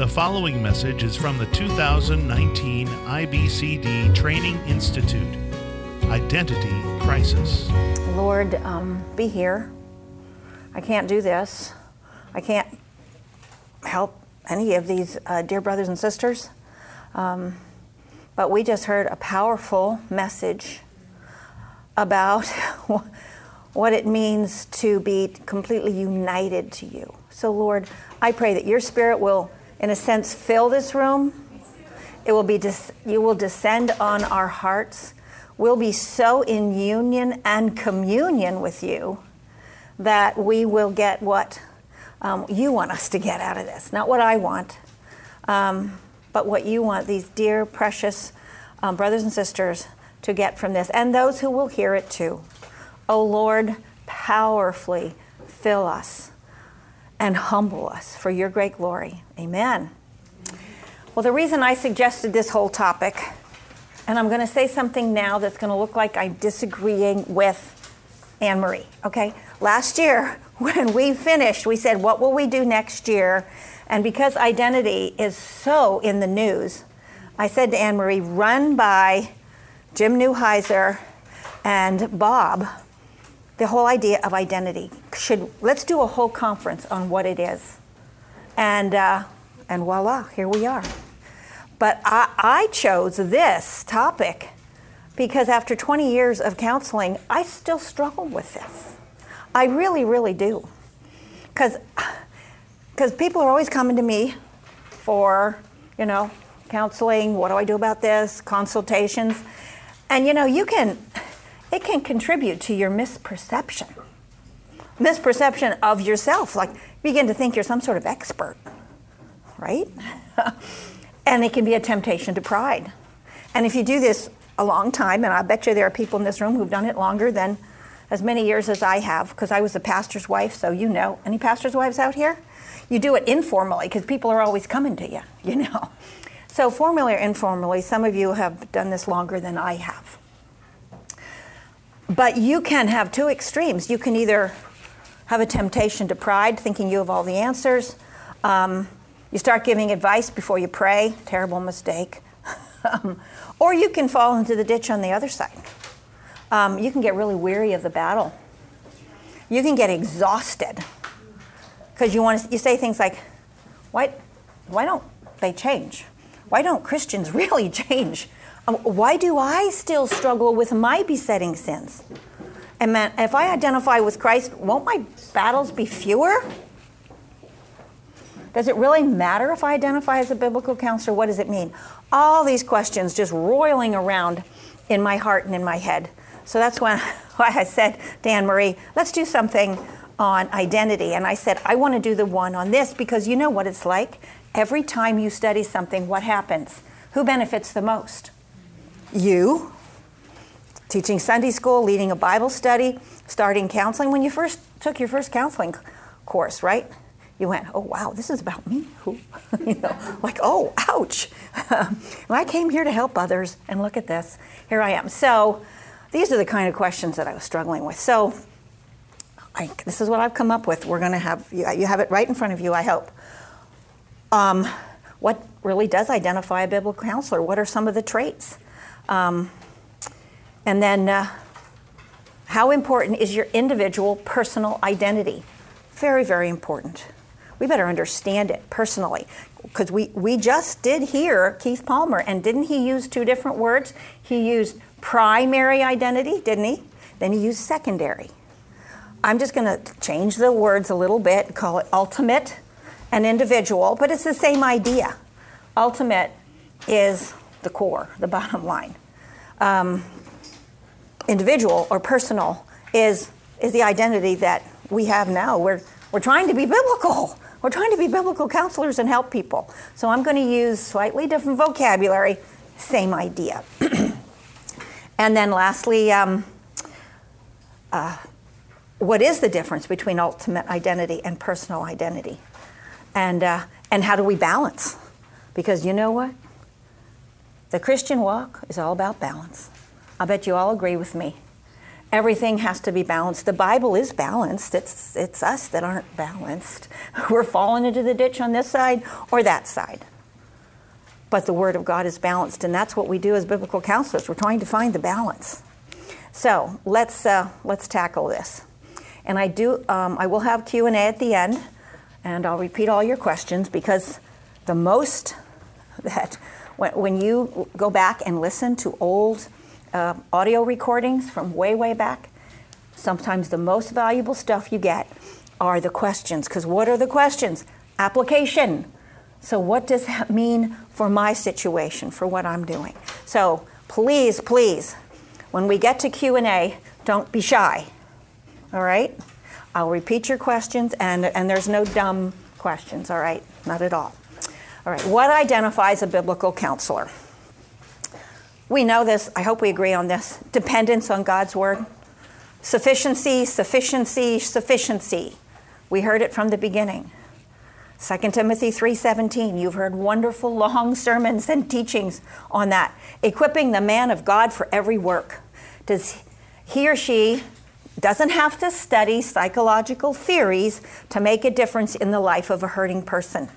The following message is from the 2019 IBCD Training Institute Identity Crisis. Lord, um, be here. I can't do this. I can't help any of these uh, dear brothers and sisters. Um, but we just heard a powerful message about what it means to be completely united to you. So, Lord, I pray that your spirit will in a sense, fill this room. It will be you will descend on our hearts. We'll be so in union and communion with you that we will get what um, you want us to get out of this. Not what I want, um, but what you want these dear, precious um, brothers and sisters to get from this, and those who will hear it too. Oh Lord, powerfully fill us and humble us for your great glory. Amen. Well, the reason I suggested this whole topic, and I'm going to say something now that's going to look like I'm disagreeing with Anne Marie, okay? Last year, when we finished, we said, What will we do next year? And because identity is so in the news, I said to Anne Marie, run by Jim Newheiser and Bob the whole idea of identity. Should let's do a whole conference on what it is, and uh, and voila, here we are. But I, I chose this topic because after 20 years of counseling, I still struggle with this. I really, really do, because because people are always coming to me for you know counseling. What do I do about this? Consultations, and you know you can it can contribute to your misperception. Misperception of yourself. Like, you begin to think you're some sort of expert, right? and it can be a temptation to pride. And if you do this a long time, and I bet you there are people in this room who've done it longer than as many years as I have, because I was a pastor's wife, so you know. Any pastor's wives out here? You do it informally because people are always coming to you, you know. So, formally or informally, some of you have done this longer than I have. But you can have two extremes. You can either have a temptation to pride, thinking you have all the answers. Um, you start giving advice before you pray, terrible mistake. um, or you can fall into the ditch on the other side. Um, you can get really weary of the battle. You can get exhausted because you want to. You say things like, "Why, why don't they change? Why don't Christians really change?" Um, why do I still struggle with my besetting sins? And man, if I identify with Christ, won't my battles be fewer? Does it really matter if I identify as a biblical counselor? What does it mean? All these questions just roiling around in my heart and in my head. So that's when, why I said Dan Marie, let's do something on identity. And I said, I want to do the one on this because you know what it's like. Every time you study something, what happens? Who benefits the most? You teaching Sunday school, leading a Bible study, starting counseling. When you first took your first counseling course, right? You went, oh wow, this is about me. Who you know, like, oh, ouch. and I came here to help others, and look at this. Here I am. So, these are the kind of questions that I was struggling with. So, I, this is what I've come up with. We're going to have you, you, have it right in front of you. I hope. Um, what really does identify a biblical counselor? What are some of the traits? Um, and then, uh, how important is your individual personal identity? Very, very important. We better understand it personally because we, we just did hear Keith Palmer, and didn't he use two different words? He used primary identity, didn't he? Then he used secondary. I'm just going to change the words a little bit, call it ultimate and individual, but it's the same idea. Ultimate is the core, the bottom line. Um, individual or personal is, is the identity that we have now. We're, we're trying to be biblical. We're trying to be biblical counselors and help people. So I'm going to use slightly different vocabulary, same idea. and then lastly, um, uh, what is the difference between ultimate identity and personal identity? And, uh, and how do we balance? Because you know what? The Christian walk is all about balance. I bet you all agree with me. Everything has to be balanced. The Bible is balanced. It's, it's us that aren't balanced. We're falling into the ditch on this side or that side. But the Word of God is balanced, and that's what we do as biblical counselors. We're trying to find the balance. So let's, uh, let's tackle this. And I, do, um, I will have Q&A at the end, and I'll repeat all your questions because the most that when, when you go back and listen to old uh, audio recordings from way, way back, sometimes the most valuable stuff you get are the questions. Because what are the questions? Application. So, what does that mean for my situation, for what I'm doing? So, please, please, when we get to Q&A, don't be shy. All right? I'll repeat your questions, and, and there's no dumb questions, all right? Not at all. All right, what identifies a biblical counselor? We know this, I hope we agree on this dependence on God's word. Sufficiency, sufficiency, sufficiency. We heard it from the beginning. 2 Timothy 3:17 you've heard wonderful long sermons and teachings on that equipping the man of God for every work does he or she doesn't have to study psychological theories to make a difference in the life of a hurting person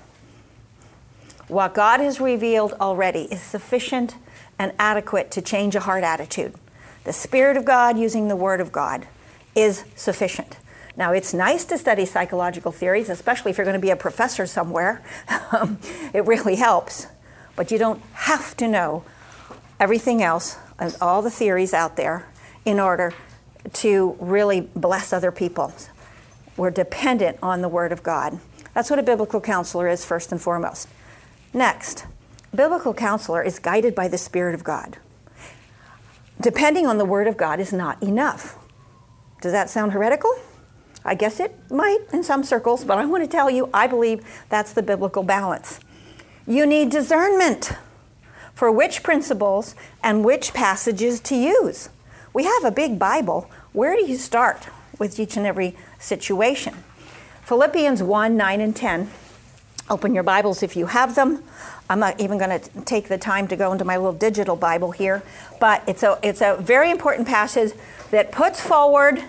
what God has revealed already is sufficient and adequate to change a heart attitude. The Spirit of God using the Word of God is sufficient. Now, it's nice to study psychological theories, especially if you're going to be a professor somewhere. it really helps. But you don't have to know everything else and all the theories out there in order to really bless other people. We're dependent on the Word of God. That's what a biblical counselor is, first and foremost. Next, biblical counselor is guided by the Spirit of God. Depending on the Word of God is not enough. Does that sound heretical? I guess it might in some circles, but I want to tell you, I believe that's the biblical balance. You need discernment for which principles and which passages to use. We have a big Bible. Where do you start with each and every situation? Philippians 1 9 and 10 Open your Bibles if you have them. I'm not even going to take the time to go into my little digital Bible here, but it's a, it's a very important passage that puts forward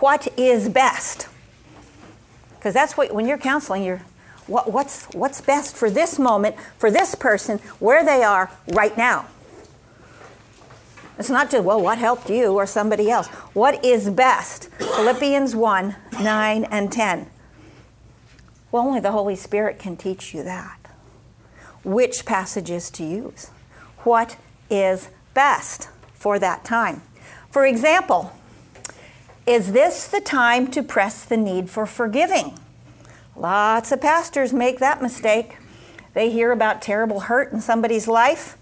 what is best. Because that's what, when you're counseling, you're, what, what's, what's best for this moment, for this person, where they are right now. It's not just, well, what helped you or somebody else. What is best? Philippians 1 9 and 10. Well, only the Holy Spirit can teach you that. Which passages to use? What is best for that time? For example, is this the time to press the need for forgiving? Lots of pastors make that mistake. They hear about terrible hurt in somebody's life.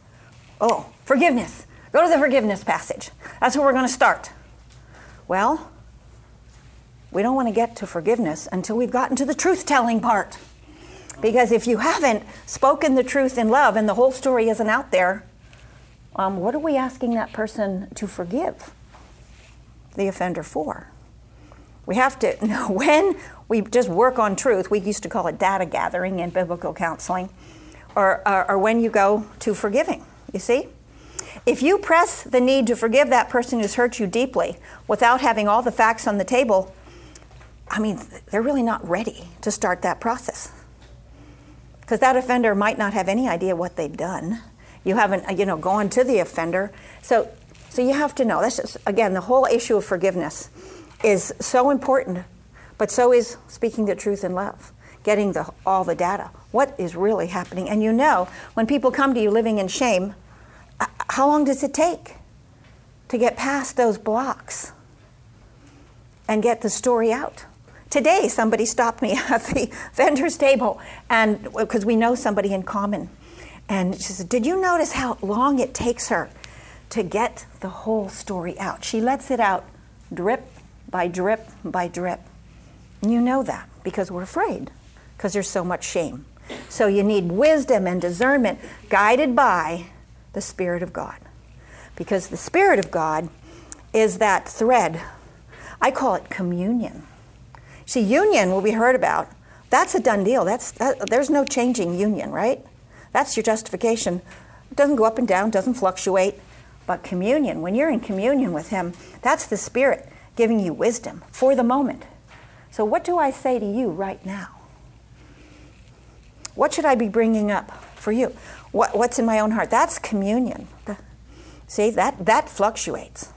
Oh, forgiveness. Go to the forgiveness passage. That's where we're going to start. Well, we don't want to get to forgiveness until we've gotten to the truth telling part. Because if you haven't spoken the truth in love and the whole story isn't out there, um, what are we asking that person to forgive the offender for? We have to know when we just work on truth, we used to call it data gathering in biblical counseling, or, or, or when you go to forgiving. You see? If you press the need to forgive that person who's hurt you deeply without having all the facts on the table, I mean, they're really not ready to start that process. Because that offender might not have any idea what they've done. You haven't, uh, you know, gone to the offender. So, so you have to know. That's just, again, the whole issue of forgiveness is so important, but so is speaking the truth in love, getting the, all the data. What is really happening? And you know, when people come to you living in shame, how long does it take to get past those blocks and get the story out? Today, somebody stopped me at the vendor's table, and because we know somebody in common, and she said, "Did you notice how long it takes her to get the whole story out? She lets it out, drip by drip by drip. You know that because we're afraid, because there's so much shame. So you need wisdom and discernment, guided by the Spirit of God, because the Spirit of God is that thread. I call it communion." See, union, will be heard about, that's a done deal. That's, that, there's no changing union, right? That's your justification. It doesn't go up and down, doesn't fluctuate. But communion, when you're in communion with Him, that's the Spirit giving you wisdom for the moment. So, what do I say to you right now? What should I be bringing up for you? What, what's in my own heart? That's communion. See, that, that fluctuates.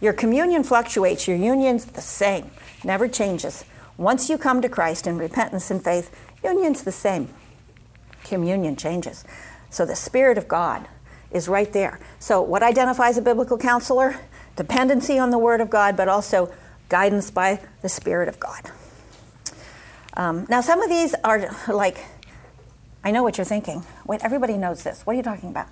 Your communion fluctuates, your union's the same, never changes. Once you come to Christ in repentance and faith, union's the same. Communion changes. So the Spirit of God is right there. So, what identifies a biblical counselor? Dependency on the Word of God, but also guidance by the Spirit of God. Um, now, some of these are like, I know what you're thinking. Wait, everybody knows this. What are you talking about?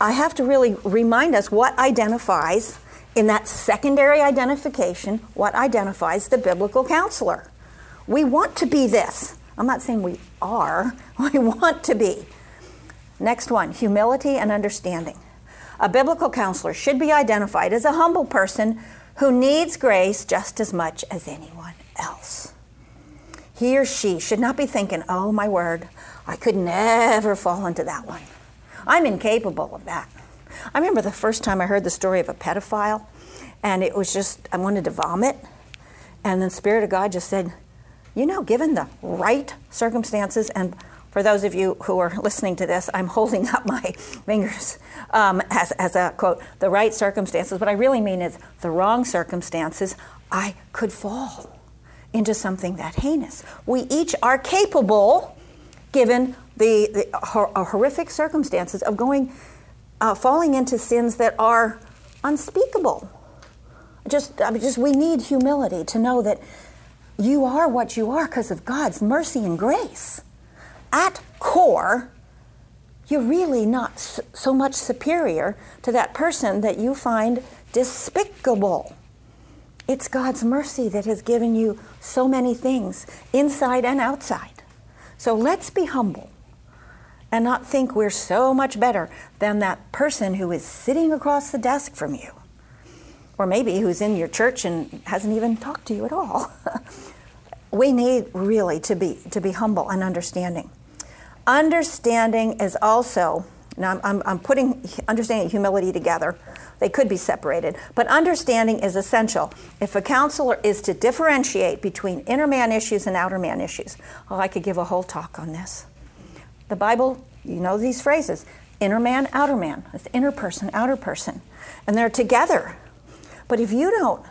I have to really remind us what identifies in that secondary identification, what identifies the biblical counselor. We want to be this. I'm not saying we are, we want to be. Next one humility and understanding. A biblical counselor should be identified as a humble person who needs grace just as much as anyone else. He or she should not be thinking, oh my word, I could never fall into that one. I'm incapable of that. I remember the first time I heard the story of a pedophile, and it was just, I wanted to vomit. And the Spirit of God just said, You know, given the right circumstances, and for those of you who are listening to this, I'm holding up my fingers um, as, as a quote, the right circumstances. What I really mean is the wrong circumstances, I could fall into something that heinous. We each are capable, given the, the horrific circumstances, of going uh, falling into sins that are unspeakable. Just, I mean, just we need humility to know that you are what you are because of God's mercy and grace. At core, you're really not so much superior to that person that you find despicable. It's God's mercy that has given you so many things, inside and outside. So let's be humble and not think we're so much better than that person who is sitting across the desk from you. Or maybe who's in your church and hasn't even talked to you at all. we need really to be, to be humble and understanding. Understanding is also, now I'm, I'm, I'm putting understanding and humility together. They could be separated, but understanding is essential if a counselor is to differentiate between inner man issues and outer man issues. Oh, I could give a whole talk on this. The Bible, you know these phrases inner man, outer man. It's inner person, outer person. And they're together. But if you don't,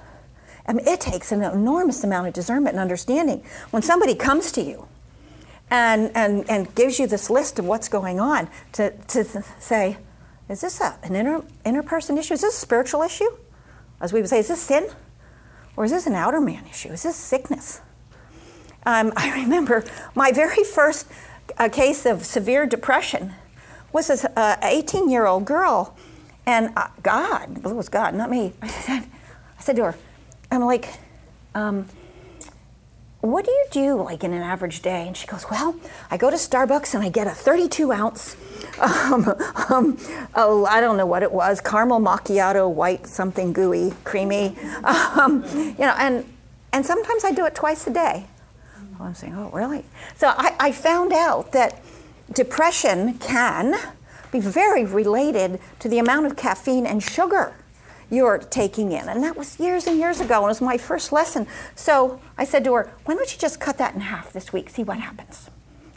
I mean, it takes an enormous amount of discernment and understanding. When somebody comes to you and, and, and gives you this list of what's going on, to, to say, is this a, an inner, inner person issue? Is this a spiritual issue? As we would say, is this sin? Or is this an outer man issue? Is this sickness? Um, I remember my very first a case of severe depression was an 18 year old girl. And uh, God, it was God, not me. I said, I said to her, I'm like, um, what do you do like in an average day? And she goes, well, I go to Starbucks and I get a 32 ounce, um, um, oh, I don't know what it was, caramel macchiato, white something gooey, creamy, um, you know, and and sometimes I do it twice a day. I'm saying, oh, really? So I, I found out that depression can be very related to the amount of caffeine and sugar you're taking in. And that was years and years ago, and it was my first lesson. So I said to her, why don't you just cut that in half this week, see what happens?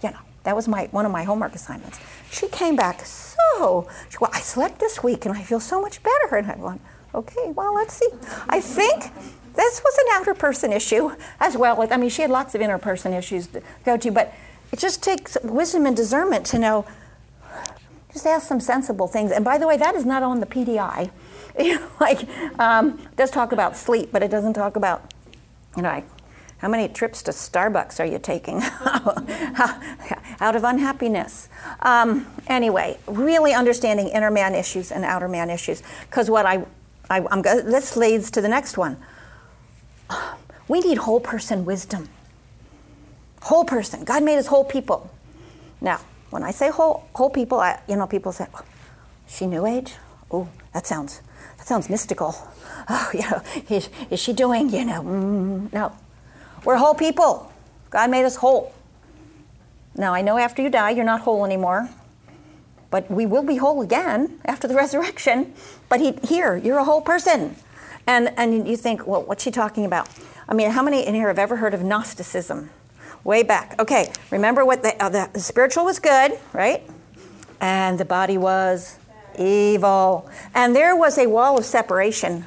You know, that was my one of my homework assignments. She came back so, well, I slept this week and I feel so much better. And I went, okay, well, let's see. I think this was an outer person issue as well. I mean, she had lots of inner person issues to go to, but it just takes wisdom and discernment to know. Just ask some sensible things. And by the way, that is not on the PDI. like, um, it does talk about sleep, but it doesn't talk about, you know, like, how many trips to Starbucks are you taking out of unhappiness? Um, anyway, really understanding inner man issues and outer man issues. Because what I, I am this leads to the next one. We need whole person wisdom. Whole person. God made us whole people. Now, when I say whole whole people, I, you know, people say, "She New Age? Oh, that sounds that sounds mystical. Oh, you know, is, is she doing? You know, mm, no. We're whole people. God made us whole. Now I know after you die, you're not whole anymore. but we will be whole again after the resurrection. But he, here, you're a whole person. And, and you think, well, what's she talking about? I mean, how many in here have ever heard of Gnosticism? Way back. Okay, remember what the, uh, the spiritual was good, right? And the body was evil. And there was a wall of separation.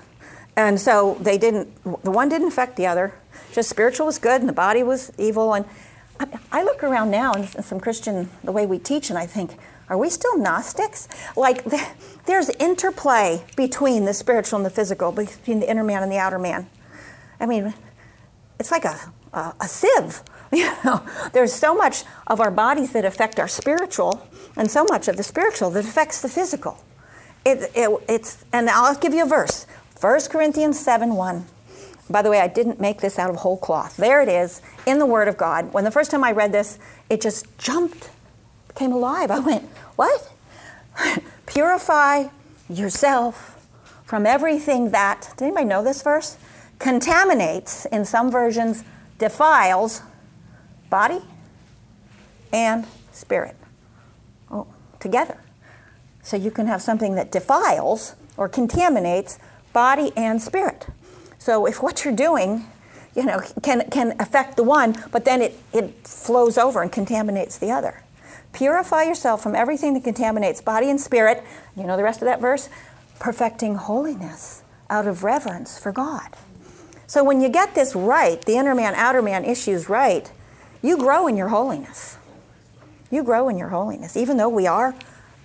And so they didn't, the one didn't affect the other. Just spiritual was good and the body was evil. And I, I look around now and some Christian, the way we teach, and I think, are we still Gnostics? Like, there's interplay between the spiritual and the physical, between the inner man and the outer man. I mean, it's like a, a, a sieve. You know, there's so much of our bodies that affect our spiritual, and so much of the spiritual that affects the physical. It, it, it's, and I'll give you a verse 1 Corinthians 7 1. By the way, I didn't make this out of whole cloth. There it is in the Word of God. When the first time I read this, it just jumped, came alive. I went, What? Purify yourself from everything that, did anybody know this verse? Contaminates, in some versions, defiles body and spirit. Oh, together. So you can have something that defiles or contaminates body and spirit. So if what you're doing, you know, can, can affect the one, but then it, it flows over and contaminates the other. Purify yourself from everything that contaminates body and spirit. You know the rest of that verse? Perfecting holiness out of reverence for God. So when you get this right, the inner man, outer man issues right, you grow in your holiness. You grow in your holiness, even though we are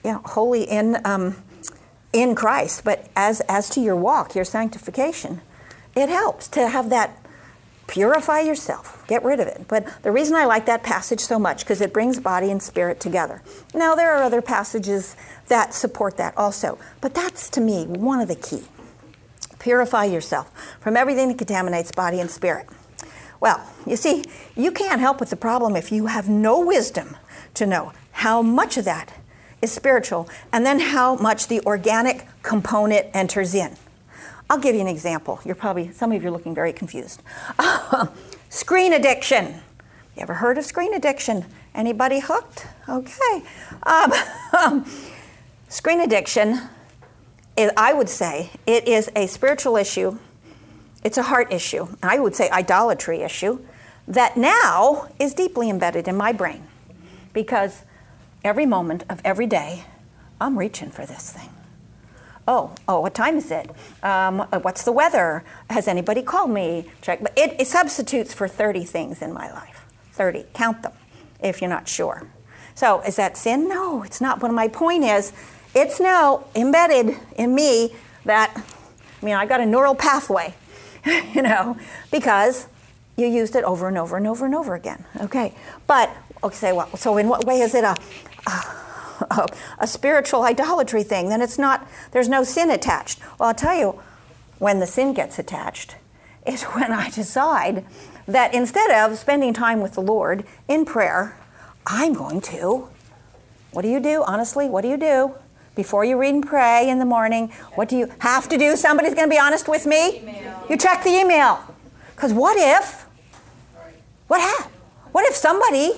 you know, holy in, um, in Christ. But as, as to your walk, your sanctification, it helps to have that purify yourself, get rid of it. But the reason I like that passage so much because it brings body and spirit together. Now there are other passages that support that also, but that's to me one of the key. Purify yourself from everything that contaminates body and spirit. Well, you see, you can't help with the problem if you have no wisdom to know how much of that is spiritual and then how much the organic component enters in. I'll give you an example. You're probably, some of you are looking very confused. screen addiction. You ever heard of screen addiction? Anybody hooked? Okay. Um, screen addiction, is, I would say, it is a spiritual issue it's a heart issue. I would say idolatry issue that now is deeply embedded in my brain because every moment of every day I'm reaching for this thing. Oh, oh, what time is it? Um, uh, what's the weather? Has anybody called me? Check. But it, it substitutes for 30 things in my life. 30. Count them if you're not sure. So is that sin? No, it's not. But my point is, it's now embedded in me that, I mean, I've got a neural pathway you know, because you used it over and over and over and over again. Okay, but okay, well, so in what way is it a, a, a spiritual idolatry thing? Then it's not. There's no sin attached. Well, I'll tell you, when the sin gets attached, is when I decide that instead of spending time with the Lord in prayer, I'm going to. What do you do? Honestly, what do you do? Before you read and pray in the morning, what do you have to do? Somebody's going to be honest with me? Email. You check the email. Because what if, what happened? What if somebody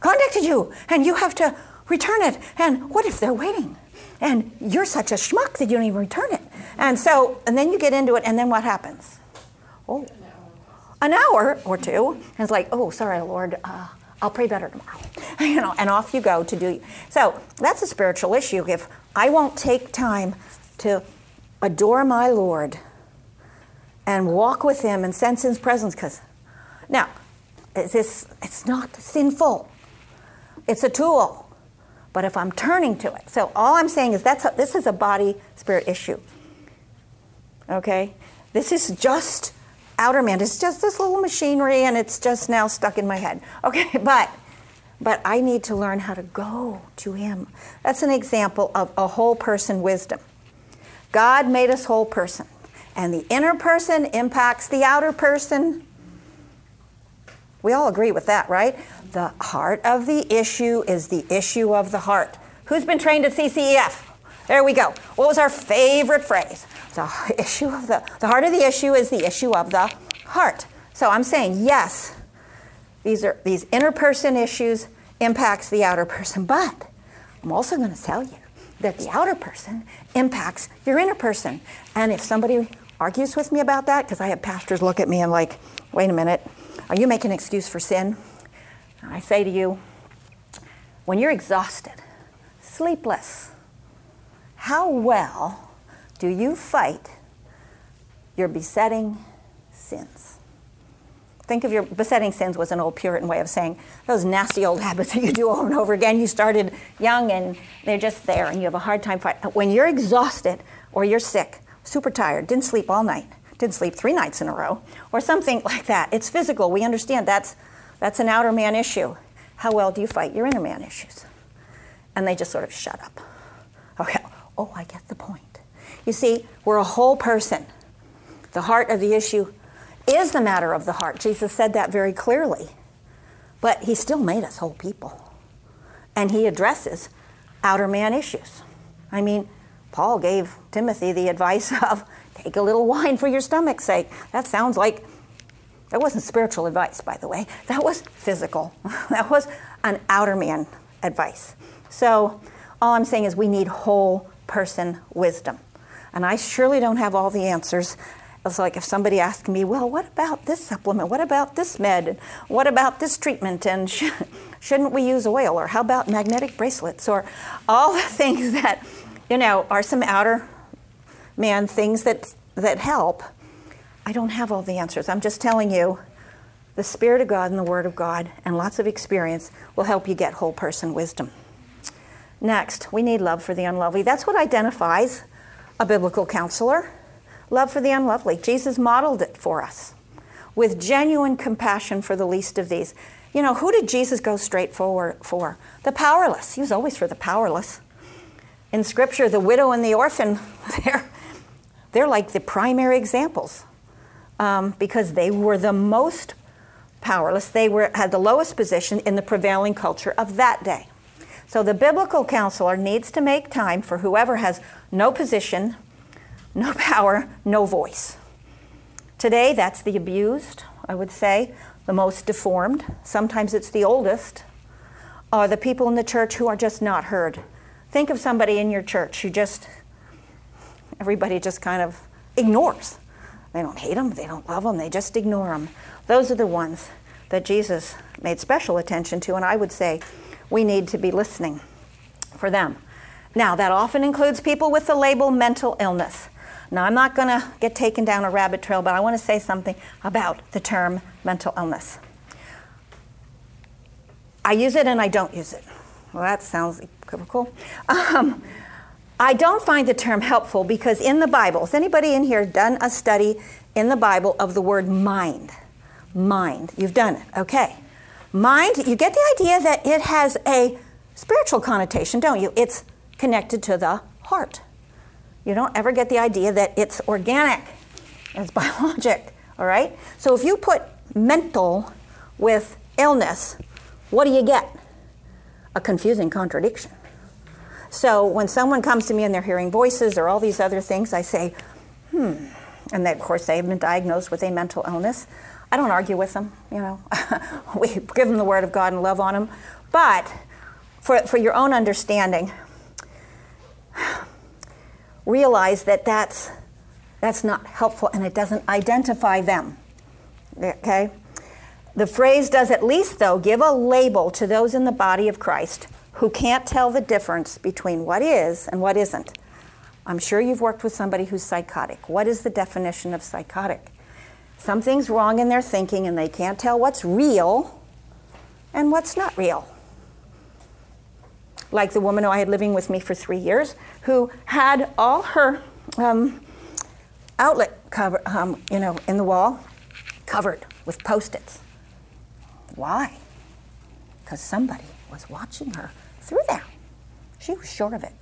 contacted you and you have to return it? And what if they're waiting? And you're such a schmuck that you don't even return it. And so, and then you get into it, and then what happens? Oh, an hour or two. And it's like, oh, sorry, Lord, uh, I'll pray better tomorrow. you know, and off you go to do. So that's a spiritual issue. If I won't take time to adore my Lord and walk with Him and sense His presence, because now, is this it's not sinful. It's a tool. But if I'm turning to it, so all I'm saying is that's a, this is a body spirit issue. Okay, this is just outer man. It's just this little machinery, and it's just now stuck in my head. Okay, but but I need to learn how to go to Him. That's an example of a whole person wisdom. God made us whole person, and the inner person impacts the outer person. We all agree with that, right? The heart of the issue is the issue of the heart. Who's been trained at CCEF? There we go. What was our favorite phrase? The issue of the the heart of the issue is the issue of the heart. So I'm saying yes, these are these inner person issues impacts the outer person, but I'm also going to tell you that the outer person impacts your inner person. And if somebody argues with me about that, because I have pastors look at me and like, wait a minute, are you making an excuse for sin? I say to you, when you're exhausted, sleepless, how well do you fight your besetting sins? Think of your besetting sins was an old Puritan way of saying those nasty old habits that you do over and over again. You started young and they're just there and you have a hard time fighting. When you're exhausted or you're sick, super tired, didn't sleep all night, didn't sleep three nights in a row, or something like that, it's physical. We understand that's, that's an outer man issue. How well do you fight your inner man issues? And they just sort of shut up. Okay, oh, I get the point. You see, we're a whole person. The heart of the issue is the matter of the heart. Jesus said that very clearly. But he still made us whole people. And he addresses outer man issues. I mean, Paul gave Timothy the advice of take a little wine for your stomach's sake. That sounds like that wasn't spiritual advice, by the way. That was physical. that was an outer man advice. So, all I'm saying is we need whole person wisdom. And I surely don't have all the answers. It's like if somebody asked me, well, what about this supplement? What about this med? What about this treatment? And sh- shouldn't we use oil? Or how about magnetic bracelets? Or all the things that, you know, are some outer man things that, that help. I don't have all the answers. I'm just telling you the Spirit of God and the Word of God and lots of experience will help you get whole person wisdom. Next, we need love for the unlovely. That's what identifies a biblical counselor love for the unlovely. Jesus modeled it for us with genuine compassion for the least of these. You know, who did Jesus go straight forward for? The powerless. He was always for the powerless. In Scripture, the widow and the orphan, they're, they're like the primary examples um, because they were the most powerless. They were, had the lowest position in the prevailing culture of that day. So the biblical counselor needs to make time for whoever has no position, no power, no voice. Today, that's the abused, I would say, the most deformed. Sometimes it's the oldest, or the people in the church who are just not heard. Think of somebody in your church who just, everybody just kind of ignores. They don't hate them, they don't love them, they just ignore them. Those are the ones that Jesus made special attention to, and I would say we need to be listening for them. Now, that often includes people with the label mental illness. Now, I'm not going to get taken down a rabbit trail, but I want to say something about the term mental illness. I use it and I don't use it. Well, that sounds equivocal. Um, I don't find the term helpful because in the Bible, has anybody in here done a study in the Bible of the word mind? Mind. You've done it. Okay. Mind, you get the idea that it has a spiritual connotation, don't you? It's connected to the heart. You don't ever get the idea that it's organic, it's biologic, all right? So if you put mental with illness, what do you get? A confusing contradiction. So when someone comes to me and they're hearing voices or all these other things, I say, hmm, and they, of course they have been diagnosed with a mental illness. I don't argue with them, you know. we give them the word of God and love on them. But for, for your own understanding, realize that that's, that's not helpful and it doesn't identify them. Okay? The phrase does at least, though, give a label to those in the body of Christ who can't tell the difference between what is and what isn't. I'm sure you've worked with somebody who's psychotic. What is the definition of psychotic? Something's wrong in their thinking and they can't tell what's real and what's not real like the woman who I had living with me for three years, who had all her um, outlet cover, um, you know, in the wall covered with post-its. Why? Because somebody was watching her through there. She was sure of it.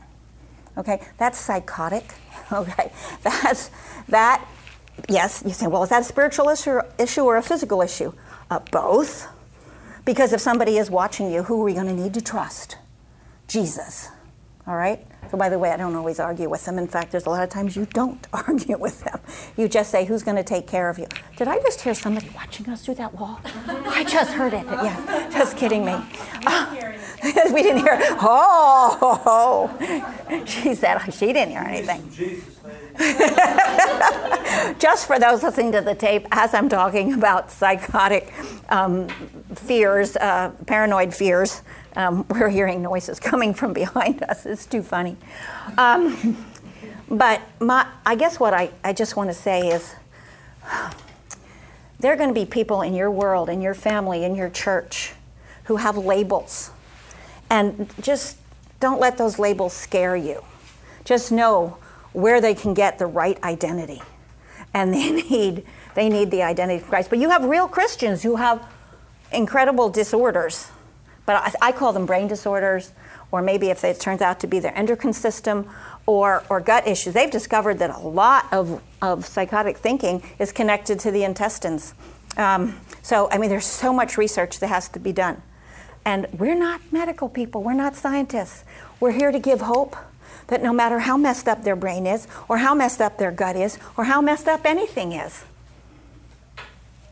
Okay, that's psychotic. Okay, that's that. Yes, you say, well, is that a spiritual issue, issue or a physical issue? Uh, both. Because if somebody is watching you, who are we going to need to trust? Jesus. All right? So, by the way, I don't always argue with them. In fact, there's a lot of times you don't argue with them. You just say, Who's going to take care of you? Did I just hear somebody watching us through that wall? I just heard it. Yeah, just kidding me. Uh, we didn't hear. Oh, she said she didn't hear anything. just for those listening to the tape, as I'm talking about psychotic um, fears, uh, paranoid fears, um, we're hearing noises coming from behind us. It's too funny. Um, but my, I guess what I, I just want to say is there are going to be people in your world, in your family, in your church who have labels. And just don't let those labels scare you. Just know where they can get the right identity. And they need, they need the identity of Christ. But you have real Christians who have incredible disorders but I, I call them brain disorders, or maybe if it turns out to be their endocrine system or, or gut issues. They've discovered that a lot of, of psychotic thinking is connected to the intestines. Um, so, I mean, there's so much research that has to be done. And we're not medical people, we're not scientists. We're here to give hope that no matter how messed up their brain is, or how messed up their gut is, or how messed up anything is,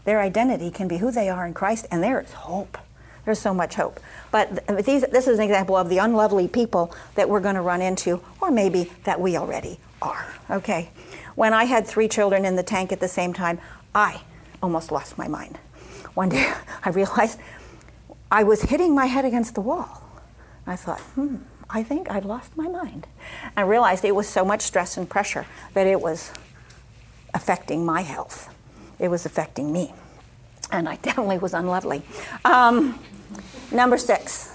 their identity can be who they are in Christ, and there is hope. There's so much hope. But these, this is an example of the unlovely people that we're going to run into, or maybe that we already are. Okay. When I had three children in the tank at the same time, I almost lost my mind. One day I realized I was hitting my head against the wall. I thought, hmm, I think I've lost my mind. I realized it was so much stress and pressure that it was affecting my health. It was affecting me. And I definitely was unlovely. Um, Number six,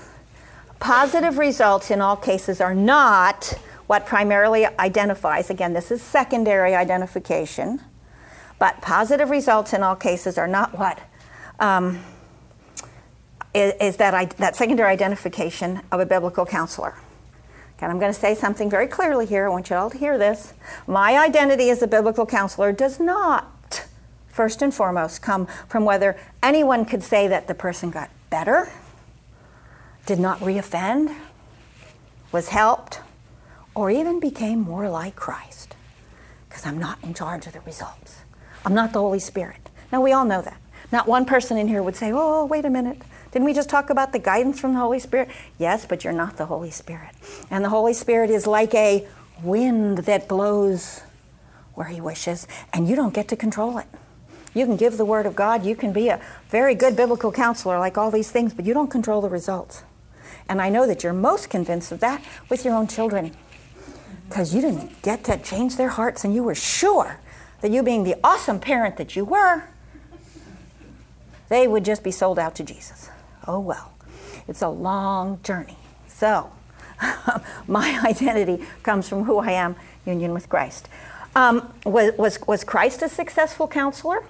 positive results in all cases are not what primarily identifies, again, this is secondary identification, but positive results in all cases are not what um, is, is that, that secondary identification of a biblical counselor. And I'm going to say something very clearly here. I want you all to hear this. My identity as a biblical counselor does not, first and foremost, come from whether anyone could say that the person got better did not reoffend, was helped, or even became more like Christ. Because I'm not in charge of the results. I'm not the Holy Spirit. Now, we all know that. Not one person in here would say, oh, wait a minute. Didn't we just talk about the guidance from the Holy Spirit? Yes, but you're not the Holy Spirit. And the Holy Spirit is like a wind that blows where He wishes, and you don't get to control it. You can give the Word of God, you can be a very good biblical counselor, like all these things, but you don't control the results. And I know that you're most convinced of that with your own children. Because you didn't get to change their hearts, and you were sure that you, being the awesome parent that you were, they would just be sold out to Jesus. Oh well, it's a long journey. So, my identity comes from who I am, union with Christ. Um, was, was, was Christ a successful counselor?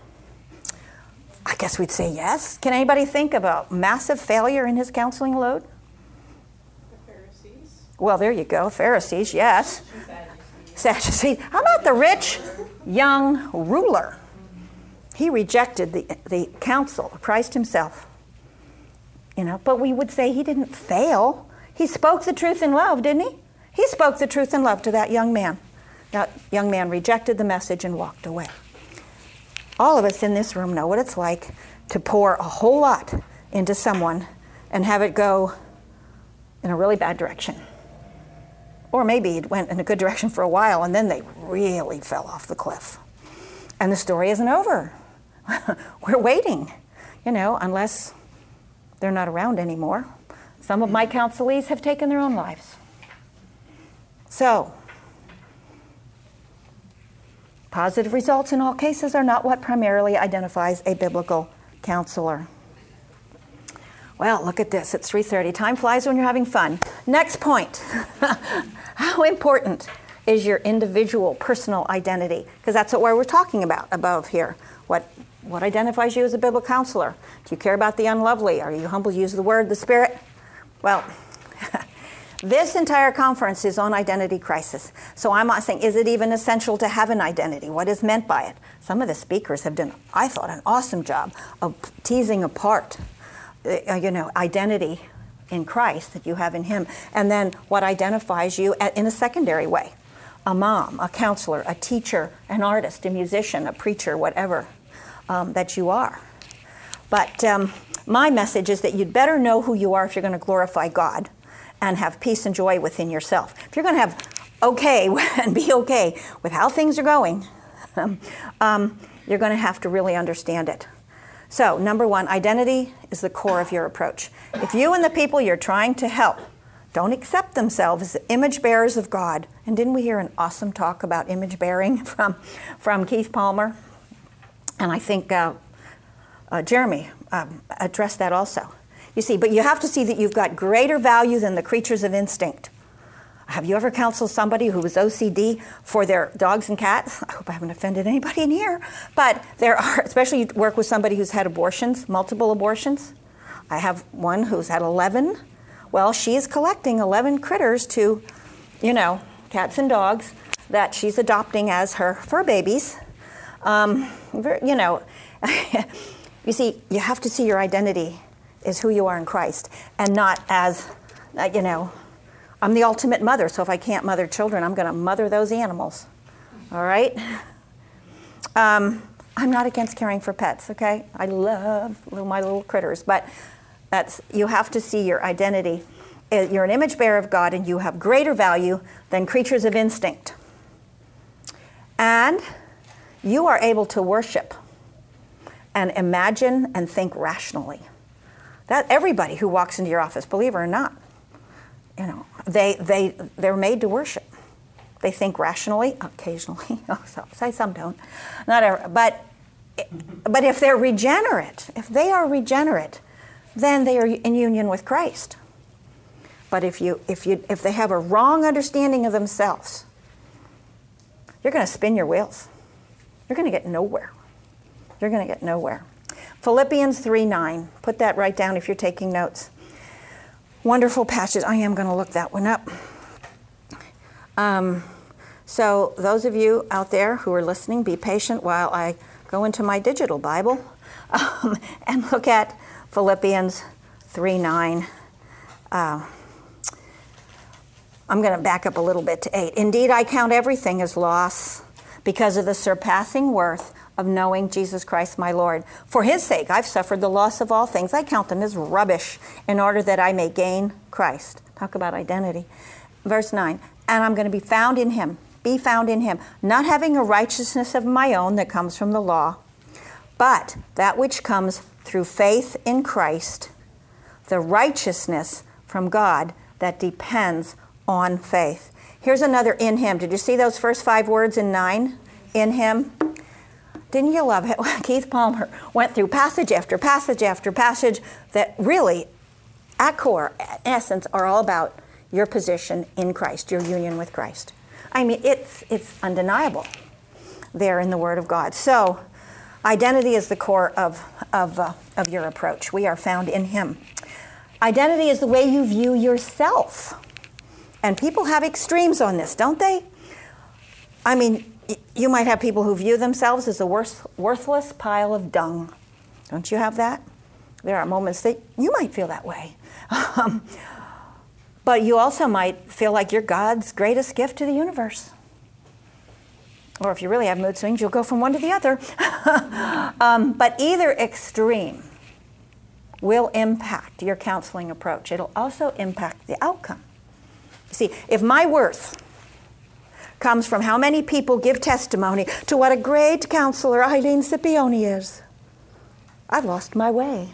I guess we'd say yes. Can anybody think about massive failure in his counseling load? The Pharisees. Well, there you go. Pharisees, yes. Sadducees. How about the rich young ruler? He rejected the, the counsel of Christ himself. You know, but we would say he didn't fail. He spoke the truth in love, didn't he? He spoke the truth in love to that young man. That young man rejected the message and walked away. All of us in this room know what it's like to pour a whole lot into someone and have it go in a really bad direction. Or maybe it went in a good direction for a while and then they really fell off the cliff. And the story isn't over. We're waiting, you know, unless they're not around anymore. Some of my counselees have taken their own lives. So, positive results in all cases are not what primarily identifies a biblical counselor. Well, look at this. It's 3:30. Time flies when you're having fun. Next point. How important is your individual personal identity? Because that's what we're talking about above here. What what identifies you as a biblical counselor? Do you care about the unlovely? Are you humble? Use the word, the spirit? Well, this entire conference is on identity crisis. So I'm not saying, is it even essential to have an identity? What is meant by it? Some of the speakers have done, I thought, an awesome job of teasing apart uh, you know, identity in Christ that you have in Him, and then what identifies you at, in a secondary way a mom, a counselor, a teacher, an artist, a musician, a preacher, whatever um, that you are. But um, my message is that you'd better know who you are if you're going to glorify God and have peace and joy within yourself. If you're going to have okay and be okay with how things are going, um, you're going to have to really understand it. So, number one, identity is the core of your approach. If you and the people you're trying to help don't accept themselves as image bearers of God, and didn't we hear an awesome talk about image bearing from, from Keith Palmer? And I think uh, uh, Jeremy um, addressed that also. You see, but you have to see that you've got greater value than the creatures of instinct. Have you ever counseled somebody who was OCD for their dogs and cats? I hope I haven't offended anybody in here. But there are, especially you work with somebody who's had abortions, multiple abortions. I have one who's had 11. Well, she is collecting 11 critters to, you know, cats and dogs that she's adopting as her fur babies. Um, you know, you see, you have to see your identity is who you are in Christ and not as, uh, you know, I'm the ultimate mother, so if I can't mother children, I'm going to mother those animals. All right? Um, I'm not against caring for pets, okay? I love my little critters, but that's you have to see your identity. Uh, you're an image bearer of God, and you have greater value than creatures of instinct. And you are able to worship and imagine and think rationally. That everybody who walks into your office, believe it or not, you know, they, they, they're made to worship. They think rationally, occasionally. Oh, say some don't. Not ever. But, but if they're regenerate, if they are regenerate, then they are in union with Christ. But if, you, if, you, if they have a wrong understanding of themselves, you're going to spin your wheels. You're going to get nowhere. You're going to get nowhere. Philippians 3 9. Put that right down if you're taking notes. Wonderful passage. I am going to look that one up. Um, so, those of you out there who are listening, be patient while I go into my digital Bible um, and look at Philippians 3 9. Uh, I'm going to back up a little bit to 8. Indeed, I count everything as loss because of the surpassing worth of knowing Jesus Christ my Lord. For his sake, I've suffered the loss of all things. I count them as rubbish in order that I may gain Christ. Talk about identity. Verse 9, and I'm going to be found in him, be found in him, not having a righteousness of my own that comes from the law, but that which comes through faith in Christ, the righteousness from God that depends on faith. Here's another in him. Did you see those first five words in 9? In him. Didn't you love it? Keith Palmer went through passage after passage after passage that really, at core, at essence, are all about your position in Christ, your union with Christ. I mean, it's, it's undeniable there in the Word of God. So, identity is the core of, of, uh, of your approach. We are found in Him. Identity is the way you view yourself. And people have extremes on this, don't they? I mean, you might have people who view themselves as a worth, worthless pile of dung. Don't you have that? There are moments that you might feel that way. Um, but you also might feel like you're God's greatest gift to the universe. Or if you really have mood swings, you'll go from one to the other. um, but either extreme will impact your counseling approach. It'll also impact the outcome. See, if my worth comes from how many people give testimony to what a great counselor Eileen Scipione is. I've lost my way.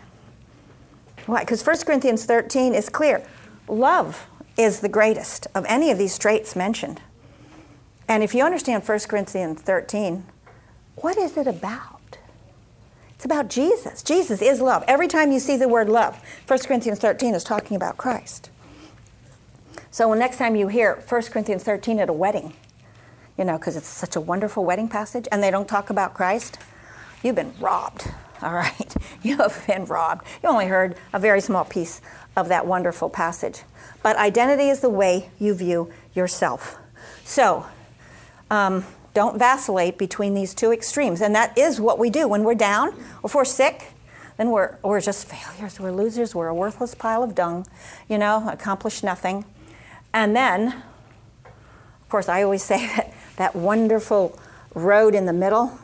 Why? Because 1 Corinthians 13 is clear. Love is the greatest of any of these traits mentioned. And if you understand 1 Corinthians 13, what is it about? It's about Jesus. Jesus is love. Every time you see the word love, 1 Corinthians 13 is talking about Christ. So next time you hear 1 Corinthians 13 at a wedding, you know, because it's such a wonderful wedding passage, and they don't talk about Christ, you've been robbed, all right? You have been robbed. You only heard a very small piece of that wonderful passage. But identity is the way you view yourself. So, um, don't vacillate between these two extremes. And that is what we do when we're down, if we're sick. then we're, we're just failures, we're losers, we're a worthless pile of dung, you know, accomplish nothing. And then, of course, I always say that that wonderful road in the middle,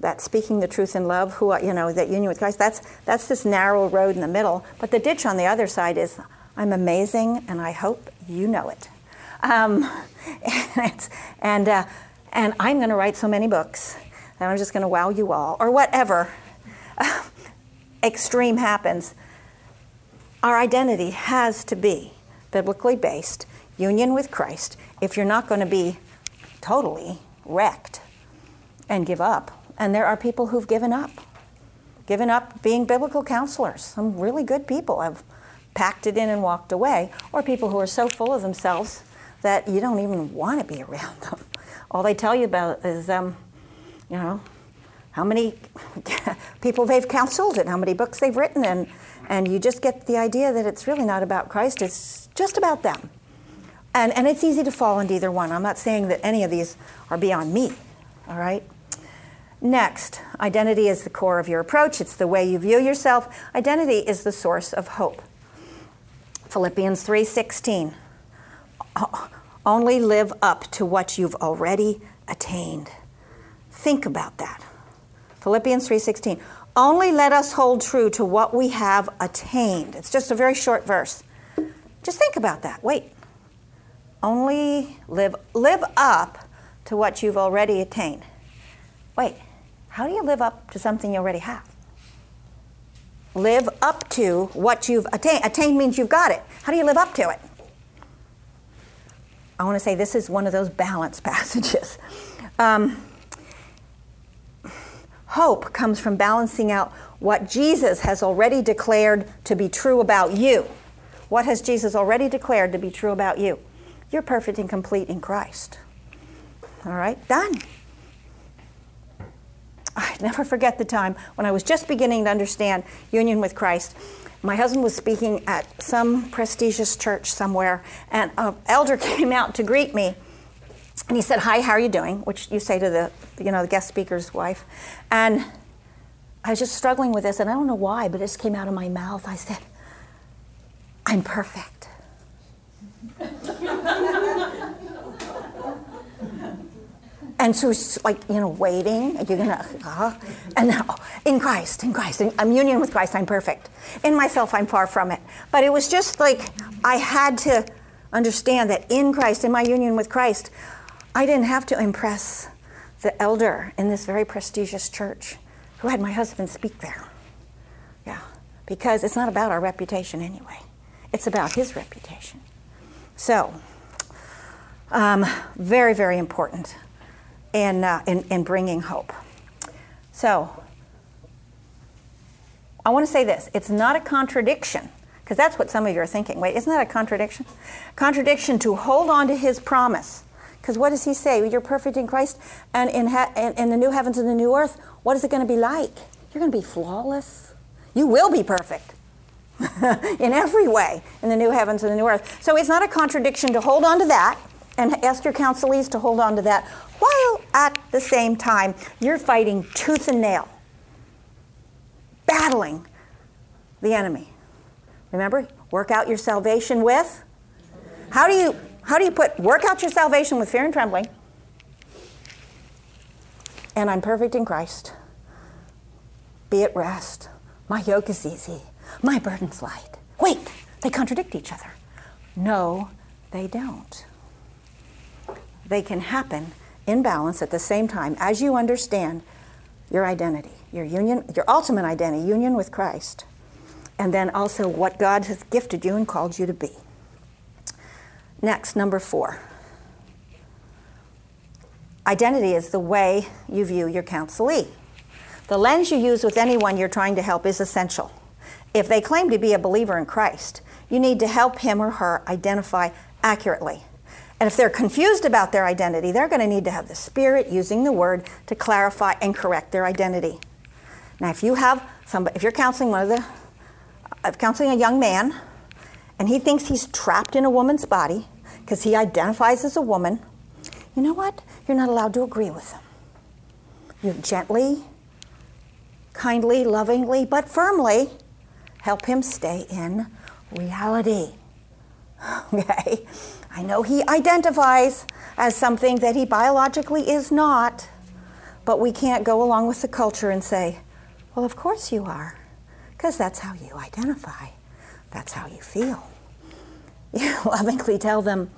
that speaking the truth in love, who you know, that union with Christ, that's that's this narrow road in the middle. But the ditch on the other side is, I'm amazing, and I hope you know it. Um, and and, uh, and I'm going to write so many books that I'm just going to wow you all, or whatever extreme happens. Our identity has to be biblically based, union with Christ. If you're not going to be totally wrecked and give up, and there are people who've given up, given up being biblical counselors. Some really good people have packed it in and walked away, or people who are so full of themselves that you don't even want to be around them. All they tell you about is, um, you know, how many people they've counseled and how many books they've written, and, and you just get the idea that it's really not about Christ, it's just about them. And, and it's easy to fall into either one. I'm not saying that any of these are beyond me, all right? Next, identity is the core of your approach. It's the way you view yourself. Identity is the source of hope. Philippians 3:16. Only live up to what you've already attained. Think about that. Philippians 3:16. Only let us hold true to what we have attained. It's just a very short verse. Just think about that. Wait. Only live live up to what you've already attained. Wait. How do you live up to something you already have? Live up to what you've attained. Attained means you've got it. How do you live up to it? I want to say this is one of those balance passages. Um, hope comes from balancing out what Jesus has already declared to be true about you. What has Jesus already declared to be true about you? You're perfect and complete in Christ. All right, done. I never forget the time when I was just beginning to understand union with Christ. My husband was speaking at some prestigious church somewhere, and an elder came out to greet me. And he said, "Hi, how are you doing?" Which you say to the, you know, the guest speaker's wife. And I was just struggling with this, and I don't know why, but it just came out of my mouth. I said, "I'm perfect." And so it's like, you know, waiting, you're gonna, uh, and now, in Christ, in Christ, in, I'm union with Christ, I'm perfect. In myself, I'm far from it. But it was just like I had to understand that in Christ, in my union with Christ, I didn't have to impress the elder in this very prestigious church who had my husband speak there. Yeah, because it's not about our reputation anyway, it's about his reputation. So, um, very, very important in, uh, in, in bringing hope. So, I want to say this it's not a contradiction, because that's what some of you are thinking. Wait, isn't that a contradiction? Contradiction to hold on to his promise. Because what does he say? You're perfect in Christ, and in, in, in the new heavens and the new earth, what is it going to be like? You're going to be flawless. You will be perfect in every way in the new heavens and the new earth. So it's not a contradiction to hold on to that and ask your counselees to hold on to that while at the same time you're fighting tooth and nail, battling the enemy. Remember, work out your salvation with. How do you how do you put work out your salvation with fear and trembling? And I'm perfect in Christ. Be at rest. My yoke is easy. My burden's light. Wait, they contradict each other. No, they don't. They can happen in balance at the same time as you understand your identity, your union, your ultimate identity, union with Christ, and then also what God has gifted you and called you to be. Next, number four. Identity is the way you view your counselee. The lens you use with anyone you're trying to help is essential. If they claim to be a believer in Christ, you need to help him or her identify accurately and if they're confused about their identity, they're going to need to have the Spirit using the Word to clarify and correct their identity. Now, if you have somebody, if you're counseling one of the, uh, counseling a young man, and he thinks he's trapped in a woman's body because he identifies as a woman, you know what? You're not allowed to agree with him. You gently kindly, lovingly, but firmly help him stay in reality. Okay? I know he identifies as something that he biologically is not, but we can't go along with the culture and say, well, of course you are, because that's how you identify, that's how you feel. You lovingly tell them,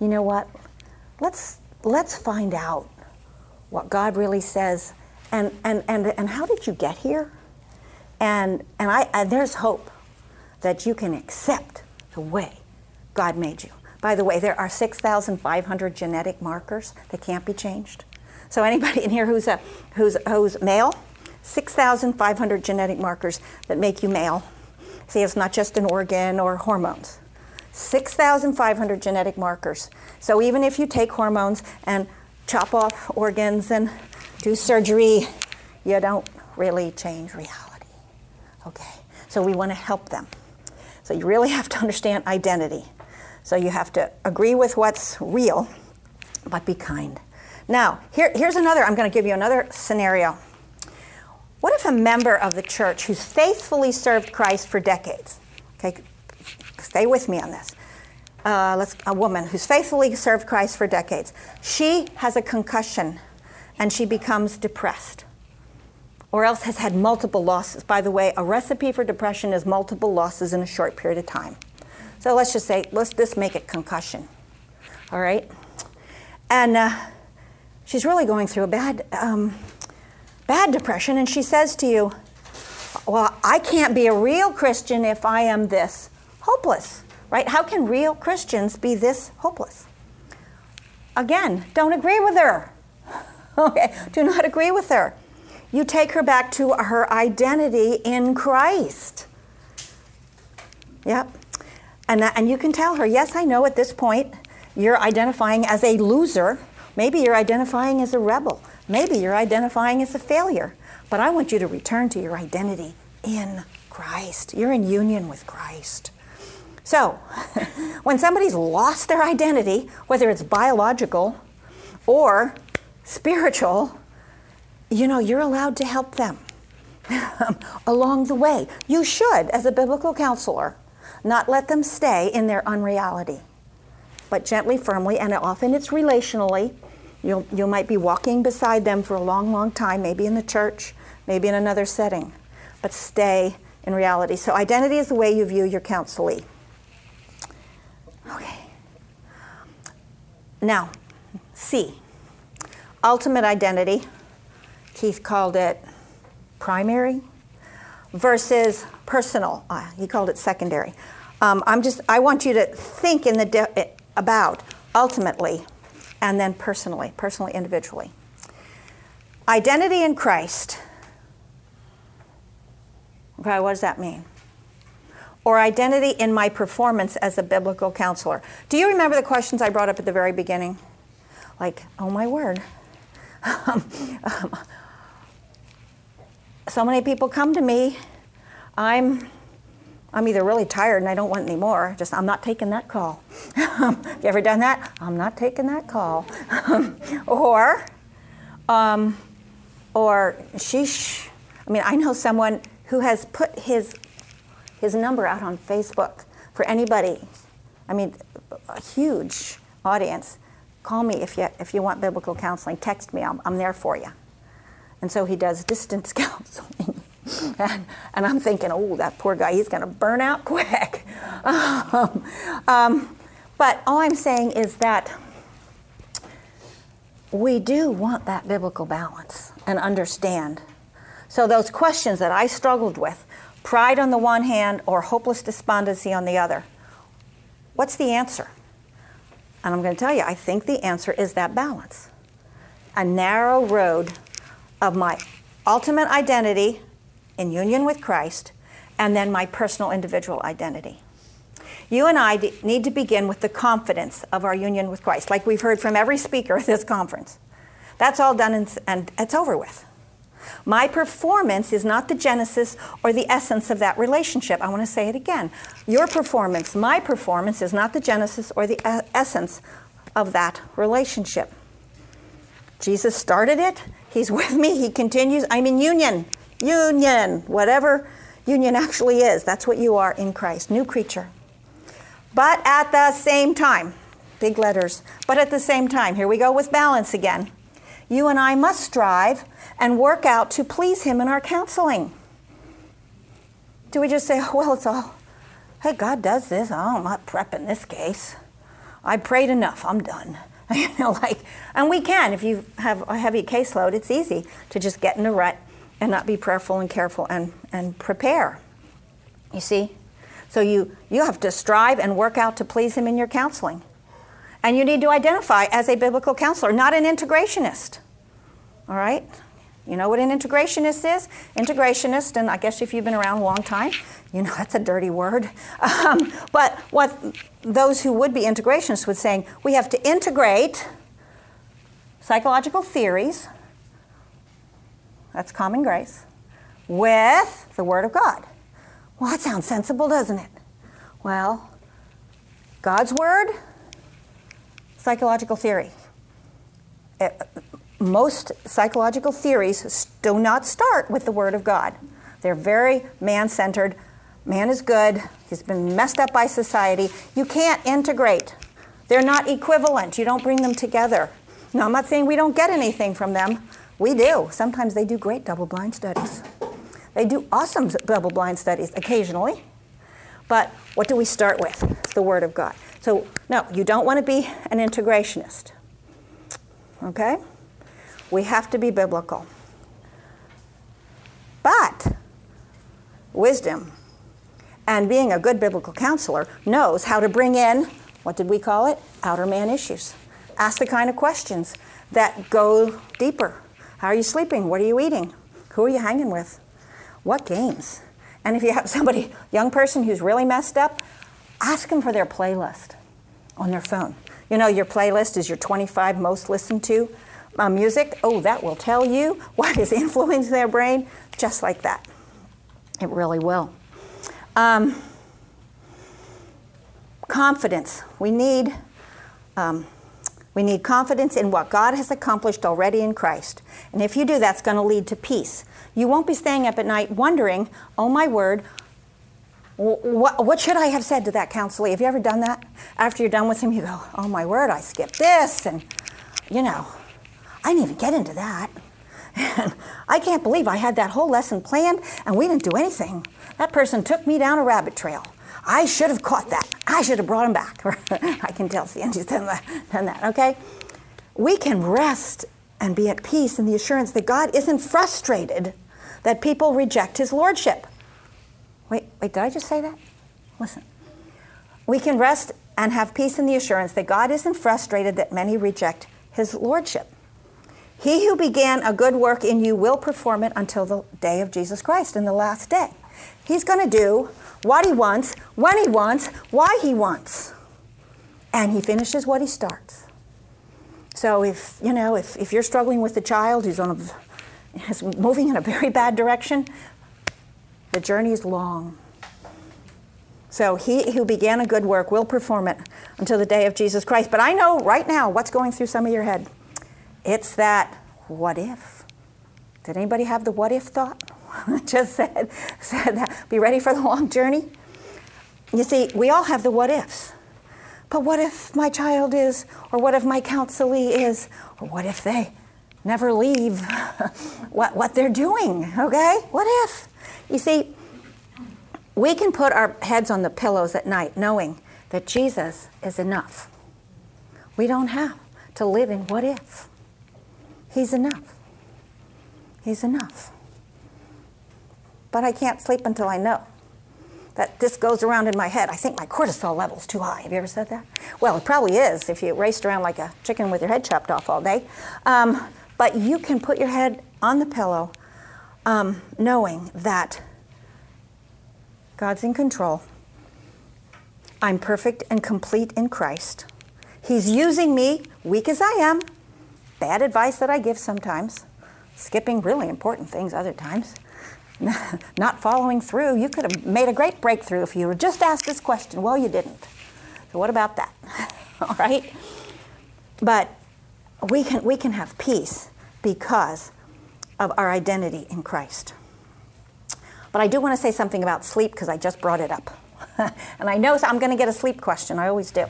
you know what? Let's let's find out what God really says, and and and and how did you get here? And and I and there's hope that you can accept the way God made you. By the way, there are 6,500 genetic markers that can't be changed. So anybody in here who's a who's who's male, 6,500 genetic markers that make you male. See, it's not just an organ or hormones. 6,500 genetic markers. So even if you take hormones and chop off organs and do surgery, you don't really change reality. Okay, so we want to help them. So you really have to understand identity. So you have to agree with what's real, but be kind. Now, here, here's another, I'm going to give you another scenario. What if a member of the church who's faithfully served Christ for decades, okay, stay with me on this. Uh, let's, a woman who's faithfully served Christ for decades. She has a concussion and she becomes depressed or else has had multiple losses. By the way, a recipe for depression is multiple losses in a short period of time. So let's just say, let's just make it concussion. All right? And uh, she's really going through a bad, um, bad depression, and she says to you, Well, I can't be a real Christian if I am this hopeless right? How can real Christians be this hopeless? Again, don't agree with her. okay, do not agree with her. You take her back to her identity in Christ. Yep. And, that, and you can tell her, yes, I know at this point you're identifying as a loser. Maybe you're identifying as a rebel. Maybe you're identifying as a failure. But I want you to return to your identity in Christ. You're in union with Christ. So, when somebody's lost their identity, whether it's biological or spiritual, you know, you're allowed to help them along the way. You should, as a biblical counselor, not let them stay in their unreality, but gently, firmly, and often it's relationally. you you might be walking beside them for a long, long time, maybe in the church, maybe in another setting, but stay in reality. So, identity is the way you view your counselee. Okay. Now, C, ultimate identity. Keith called it primary versus personal. Uh, he called it secondary. Um, I'm just. I want you to think in the de- about ultimately, and then personally, personally, individually. Identity in Christ. Okay, what does that mean? or identity in my performance as a biblical counselor. Do you remember the questions I brought up at the very beginning? Like, oh my word. Um, um, so many people come to me. I'm I'm either really tired and I don't want any more. Just I'm not taking that call. Have you ever done that? I'm not taking that call. or, um, or sheesh. I mean, I know someone who has put his his number out on Facebook for anybody. I mean, a huge audience. Call me if you, if you want biblical counseling. Text me, I'm, I'm there for you. And so he does distance counseling. and, and, I'm thinking, oh, that poor guy, he's going to burn out quick. um, um, but all I'm saying is that we do want that biblical balance and understand. So, those questions that I struggled with pride on the one hand or hopeless despondency on the other. What's the answer? And I'm going to tell you, I think the answer is that balance. A narrow road of my ultimate identity in union with Christ and then my personal individual identity. You and I need to begin with the confidence of our union with Christ, like we've heard from every speaker at this conference. That's all done and, and it's over with. My performance is not the genesis or the essence of that relationship. I want to say it again. Your performance, my performance, is not the genesis or the essence of that relationship. Jesus started it, He's with me. He continues. I'm in union. Union. Whatever union actually is, that's what you are in Christ. New creature. But at the same time, big letters, but at the same time, here we go with balance again. You and I must strive and work out to please Him in our counseling. Do we just say, oh, well, it's all, hey, God does this. Oh, I'm not prepping this case. I prayed enough. I'm done. you know, like, and we can if you have a heavy caseload. It's easy to just get in a rut and not be prayerful and careful and and prepare. You see, so you you have to strive and work out to please Him in your counseling, and you need to identify as a biblical counselor, not an integrationist. All right. You know what an integrationist is? Integrationist, and I guess if you've been around a long time, you know that's a dirty word. Um, but what those who would be integrationists would saying, we have to integrate psychological theories, that's common grace, with the Word of God. Well, that sounds sensible, doesn't it? Well, God's Word, psychological theory. It, most psychological theories do not start with the Word of God. They're very man centered. Man is good, he's been messed up by society. You can't integrate, they're not equivalent. You don't bring them together. Now, I'm not saying we don't get anything from them. We do. Sometimes they do great double blind studies. They do awesome double blind studies occasionally. But what do we start with? It's the Word of God. So, no, you don't want to be an integrationist. Okay? We have to be biblical. But wisdom and being a good biblical counselor knows how to bring in, what did we call it? Outer man issues. Ask the kind of questions that go deeper. How are you sleeping? What are you eating? Who are you hanging with? What games? And if you have somebody, young person who's really messed up, ask them for their playlist on their phone. You know, your playlist is your 25 most listened to uh, music, oh, that will tell you what is influencing their brain, just like that. It really will. Um, confidence. We need, um, we need confidence in what God has accomplished already in Christ. And if you do, that's going to lead to peace. You won't be staying up at night wondering, oh my word, what, what should I have said to that counselee? Have you ever done that? After you're done with him, you go, oh my word, I skipped this. And, you know, I didn't even get into that. And I can't believe I had that whole lesson planned and we didn't do anything. That person took me down a rabbit trail. I should have caught that. I should have brought him back. I can tell Sandy's done that, done that, okay? We can rest and be at peace in the assurance that God isn't frustrated that people reject his lordship. Wait, wait, did I just say that? Listen. We can rest and have peace in the assurance that God isn't frustrated that many reject his lordship. He who began a good work in you will perform it until the day of Jesus Christ in the last day. He's going to do what he wants, when he wants, why he wants. And he finishes what he starts. So if, you know, if, if you're struggling with a child who's on a, is moving in a very bad direction, the journey is long. So he who began a good work will perform it until the day of Jesus Christ. But I know right now what's going through some of your head. It's that what if. Did anybody have the what if thought? Just said, said that. Be ready for the long journey. You see, we all have the what ifs. But what if my child is, or what if my counselee is, or what if they never leave what, what they're doing, okay? What if? You see, we can put our heads on the pillows at night knowing that Jesus is enough. We don't have to live in what if. He's enough. He's enough. But I can't sleep until I know that this goes around in my head. I think my cortisol level's too high. Have you ever said that? Well, it probably is if you raced around like a chicken with your head chopped off all day. Um, but you can put your head on the pillow um, knowing that God's in control. I'm perfect and complete in Christ. He's using me, weak as I am, bad advice that I give sometimes, skipping really important things other times, not following through. You could have made a great breakthrough if you were just asked this question. Well, you didn't. So what about that? All right? But we can we can have peace because of our identity in Christ. But I do want to say something about sleep because I just brought it up. and I know I'm going to get a sleep question, I always do.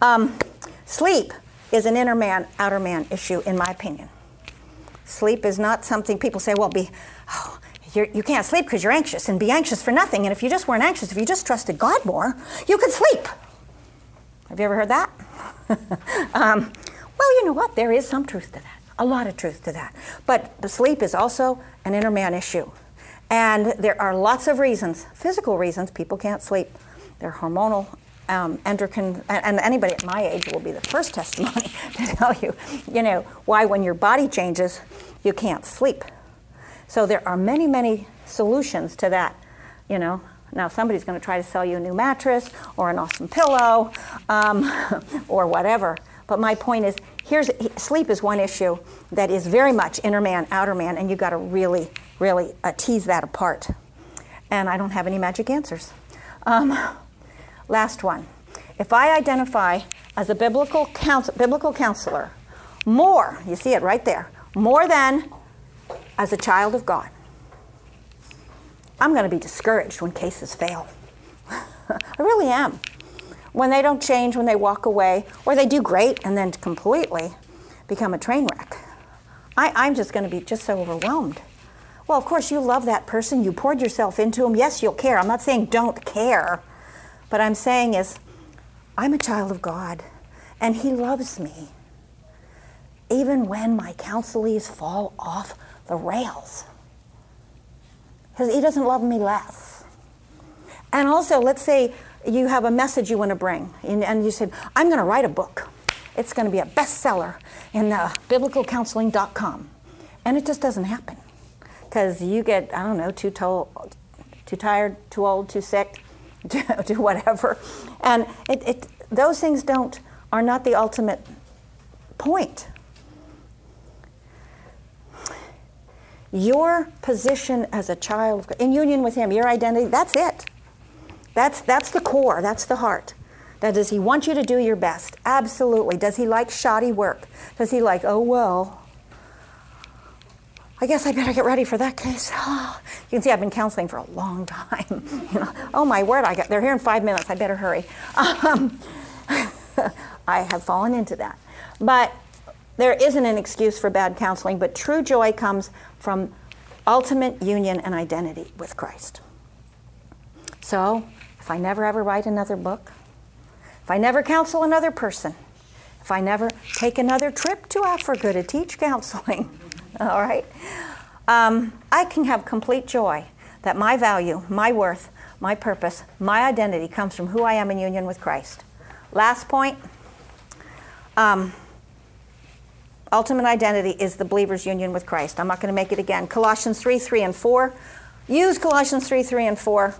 Um, sleep is an inner man, outer man issue, in my opinion. Sleep is not something people say, well, be, oh, you're, you can not sleep because you're anxious, and be anxious for nothing. And if you just weren't anxious, if you just trusted God more, you could sleep. Have you ever heard that? um, well, you know what? There is some truth to that, a lot of truth to that. But sleep is also an inner man issue. And there are lots of reasons, physical reasons, people can't sleep. They're hormonal, um, endocrine, and anybody at my age will be the first testimony to tell you, you know, why when your body changes, you can't sleep. So there are many, many solutions to that, you know. Now somebody's going to try to sell you a new mattress or an awesome pillow um, or whatever. But my point is, here's sleep is one issue that is very much inner man, outer man, and you've got to really really uh, tease that apart. And I don't have any magic answers. Um, last one. If I identify as a biblical, counsel, biblical counselor more, you see it right there, more than as a child of God, I'm going to be discouraged when cases fail. I really am. When they don't change, when they walk away, or they do great and then completely become a train wreck. I, I'm just going to be just so overwhelmed. Well, of course, you love that person. You poured yourself into them. Yes, you'll care. I'm not saying don't care. But I'm saying is, I'm a child of God, and He loves me. Even when my counselees fall off the rails. Because He doesn't love me less. And also, let's say you have a message you want to bring, and, and you said, I'm going to write a book. It's going to be a bestseller in uh, biblicalcounseling.com. And it just doesn't happen because you get I don't know too told, too tired, too old, too sick, to, whatever, and it, it those things don't are not the ultimate point. Your position as a child in union with Him, your identity, that's it. That's, that's the core, that's the heart. Now, does He want you to do your best? Absolutely. Does He like shoddy work? Does He like, oh, well, I guess I better get ready for that case. you can see I've been counseling for a long time. you know, oh my word, I got they're here in five minutes. I better hurry. Um, I have fallen into that, but there isn't an excuse for bad counseling. But true joy comes from ultimate union and identity with Christ. So, if I never ever write another book, if I never counsel another person, if I never take another trip to Africa to teach counseling all right? Um, I can have complete joy that my value, my worth, my purpose, my identity comes from who I am in union with Christ. Last point um, ultimate identity is the believer's union with Christ. I'm not going to make it again. Colossians 3 3 and 4. Use Colossians 3 3 and 4.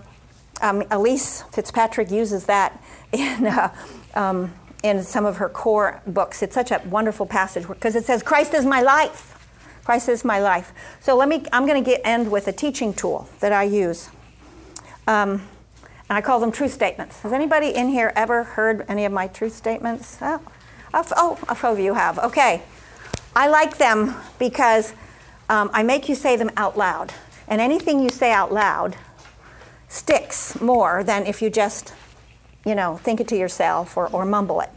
Um, Elyse Fitzpatrick uses that in, uh, um, in some of her core books. It's such a wonderful passage because it says, Christ is my life. Is my life. So let me, I'm going to get, end with a teaching tool that I use. Um, and I call them truth statements. Has anybody in here ever heard any of my truth statements? Oh, oh a few of you have. Okay. I like them because um, I make you say them out loud. And anything you say out loud sticks more than if you just, you know, think it to yourself or, or mumble it.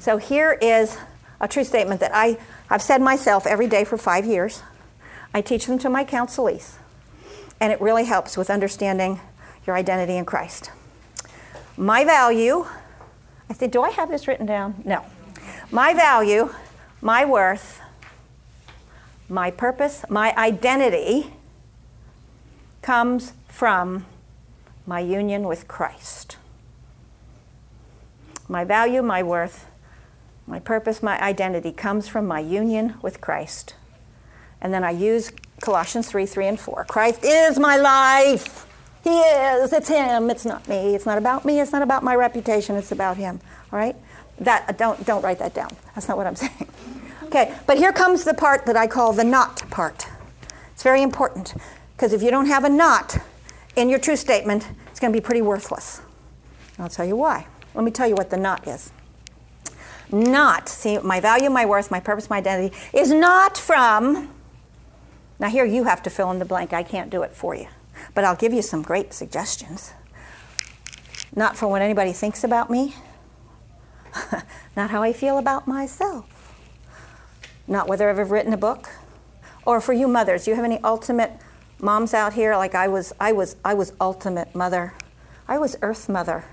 So here is a truth statement that I I've said myself every day for five years. I teach them to my counselees, and it really helps with understanding your identity in Christ. My value, I said, do I have this written down? No. My value, my worth, my purpose, my identity comes from my union with Christ. My value, my worth, my purpose, my identity comes from my union with Christ. And then I use Colossians 3 3 and 4. Christ is my life. He is. It's Him. It's not me. It's not about me. It's not about my reputation. It's about Him. All right? That, uh, don't, don't write that down. That's not what I'm saying. Okay, but here comes the part that I call the not part. It's very important because if you don't have a not in your true statement, it's going to be pretty worthless. I'll tell you why. Let me tell you what the not is not, see, my value, my worth, my purpose, my identity is not from Now, here you have to fill in the blank. I can't do it for you. But I'll give you some great suggestions. Not for what anybody thinks about me, not how I feel about myself, not whether I've ever written a book, or for you mothers. Do you have any ultimate moms out here? Like I was, I was, I was ultimate mother. I was Earth Mother.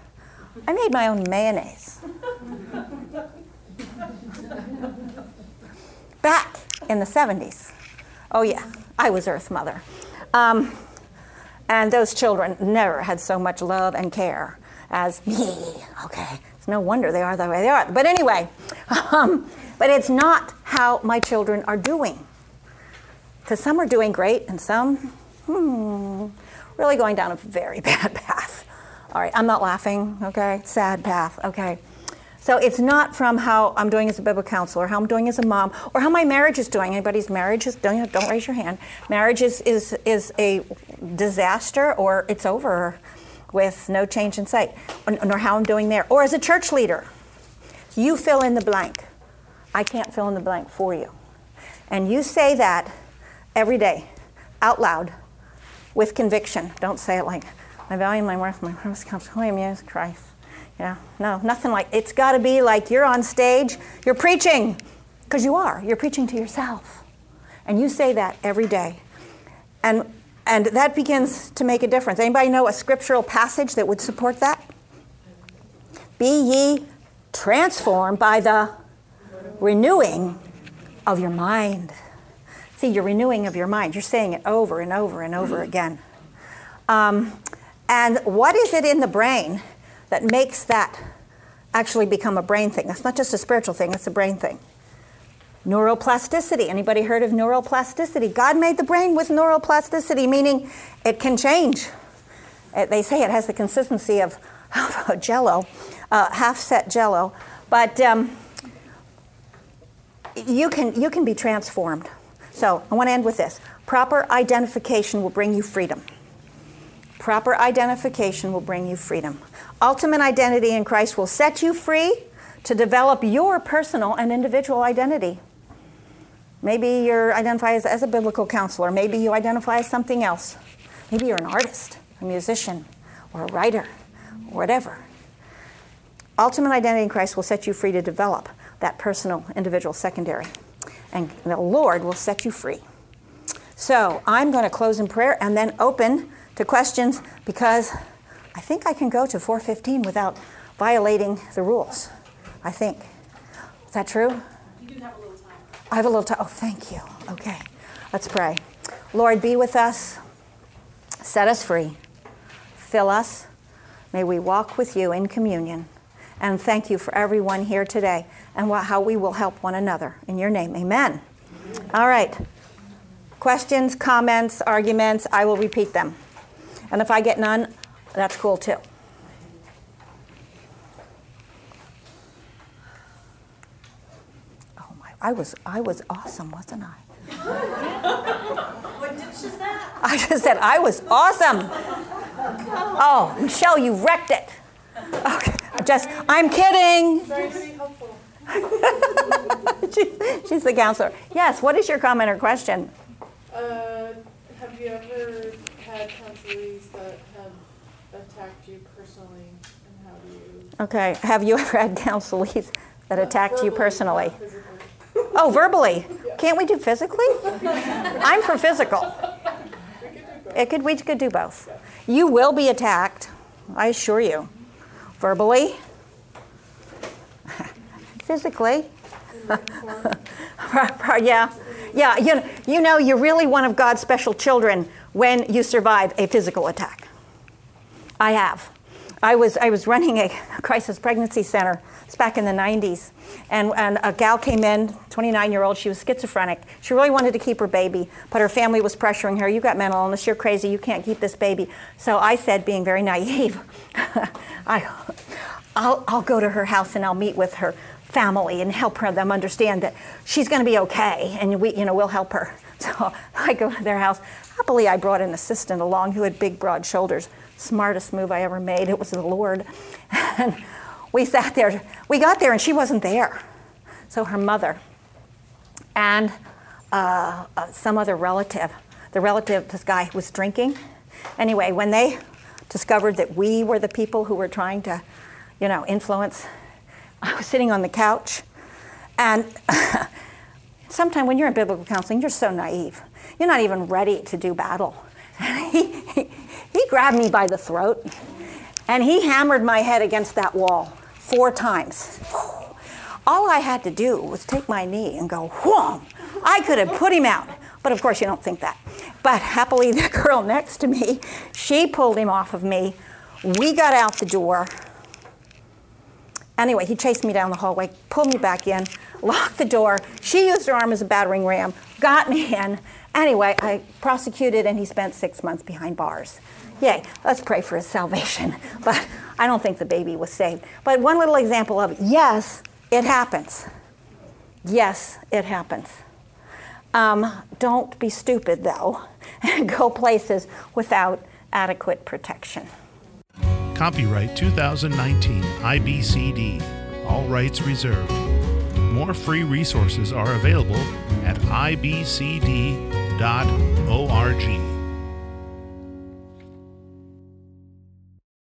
I made my own mayonnaise. Back in the 70s. Oh, yeah, I was Earth Mother. Um, and those children never had so much love and care as me. Okay, it's no wonder they are the way they are. But anyway, um, but it's not how my children are doing. Because some are doing great and some, hmm, really going down a very bad path. All right, I'm not laughing, okay? Sad path, okay? So it's not from how I'm doing as a biblical counselor, how I'm doing as a mom, or how my marriage is doing. Anybody's marriage is doing don't raise your hand. Marriage is, is, is a disaster or it's over with no change in sight, nor how I'm doing there. Or as a church leader, you fill in the blank. I can't fill in the blank for you. And you say that every day, out loud, with conviction. Don't say it like, my value, my worth, my purpose comes from Jesus Christ. Yeah, no, nothing like it's got to be like you're on stage, you're preaching, because you are. You're preaching to yourself. And you say that every day. And and that begins to make a difference. Anybody know a scriptural passage that would support that? Be ye transformed by the renewing of your mind. See, you're renewing of your mind. You're saying it over and over and over again. Um, and what is it in the brain that makes that actually become a brain thing. That's not just a spiritual thing, it's a brain thing. Neuroplasticity. Anybody heard of neuroplasticity? God made the brain with neuroplasticity, meaning it can change. It, they say it has the consistency of, of jello, uh, half set jello. But um, you, can, you can be transformed. So I want to end with this proper identification will bring you freedom. Proper identification will bring you freedom. Ultimate identity in Christ will set you free to develop your personal and individual identity. Maybe you identify as, as, a biblical counselor. Maybe you identify as something else. Maybe you're an artist, a musician, or a writer, or whatever. Ultimate identity in Christ will set you free to develop that personal, individual, secondary. And the Lord will set you free. So I'm going to close in prayer and then open to questions because I think I can go to 415 without violating the rules. I think. Is that true? You do have a little time. I have a little time. Oh, thank you. Okay. Let's pray. Lord, be with us. Set us free. Fill us. May we walk with you in communion. And thank you for everyone here today and how we will help one another. In your name, amen. amen. All right. Questions, comments, arguments, I will repeat them. And if I get none, that's cool too. Oh my, I was, I was awesome, wasn't I? what did she say? I just said I was awesome. Oh, Michelle, you wrecked it. Okay, just, I'm kidding. she's, she's the counselor. Yes, what is your comment or question? Uh, have you ever had counselees that attacked you personally, and how do you? Okay. Have you ever had counselees that uh, attacked verbally, you personally? Oh, verbally. Yeah. Can't we do physically? I'm for physical. It could. We could do both. Yeah. You will be attacked. I assure you. Verbally. Physically. yeah. Yeah. You, you know, you're really one of God's special children when you survive a physical attack. I have. I was, I was running a crisis pregnancy center. It's back in the 90s. And, and a gal came in, 29 year old. She was schizophrenic. She really wanted to keep her baby, but her family was pressuring her. You got mental illness. You're crazy. You can't keep this baby. So I said, being very naive, I, I'll, I'll go to her house and I'll meet with her family and help her them understand that she's going to be okay and we, you know, we'll help her. So I go to their house. Happily, I brought an assistant along who had big, broad shoulders smartest move I ever made. It was the Lord. And we sat there. We got there and she wasn't there. So her mother. And uh, uh, some other relative. The relative, this guy was drinking. Anyway, when they discovered that we were the people who were trying to, you know, influence, I was sitting on the couch, and sometimes when you're in biblical counseling, you're so naive. You're not even ready to do battle. He, he, grabbed me by the throat and he hammered my head against that wall four times. All I had to do was take my knee and go, whoom. I could have put him out. But of course, you don't think that. But happily, the girl next to me, she pulled him off of me. We got out the door. Anyway, he chased me down the hallway, pulled me back in, locked the door. She used her arm as a battering ram, got me in. Anyway, I prosecuted and he spent six months behind bars. Yay, let's pray for his salvation. But I don't think the baby was saved. But one little example of yes, it happens. Yes, it happens. Um, don't be stupid though, and go places without adequate protection. Copyright 2019 IBCD. All rights reserved. More free resources are available at ibcd.org org.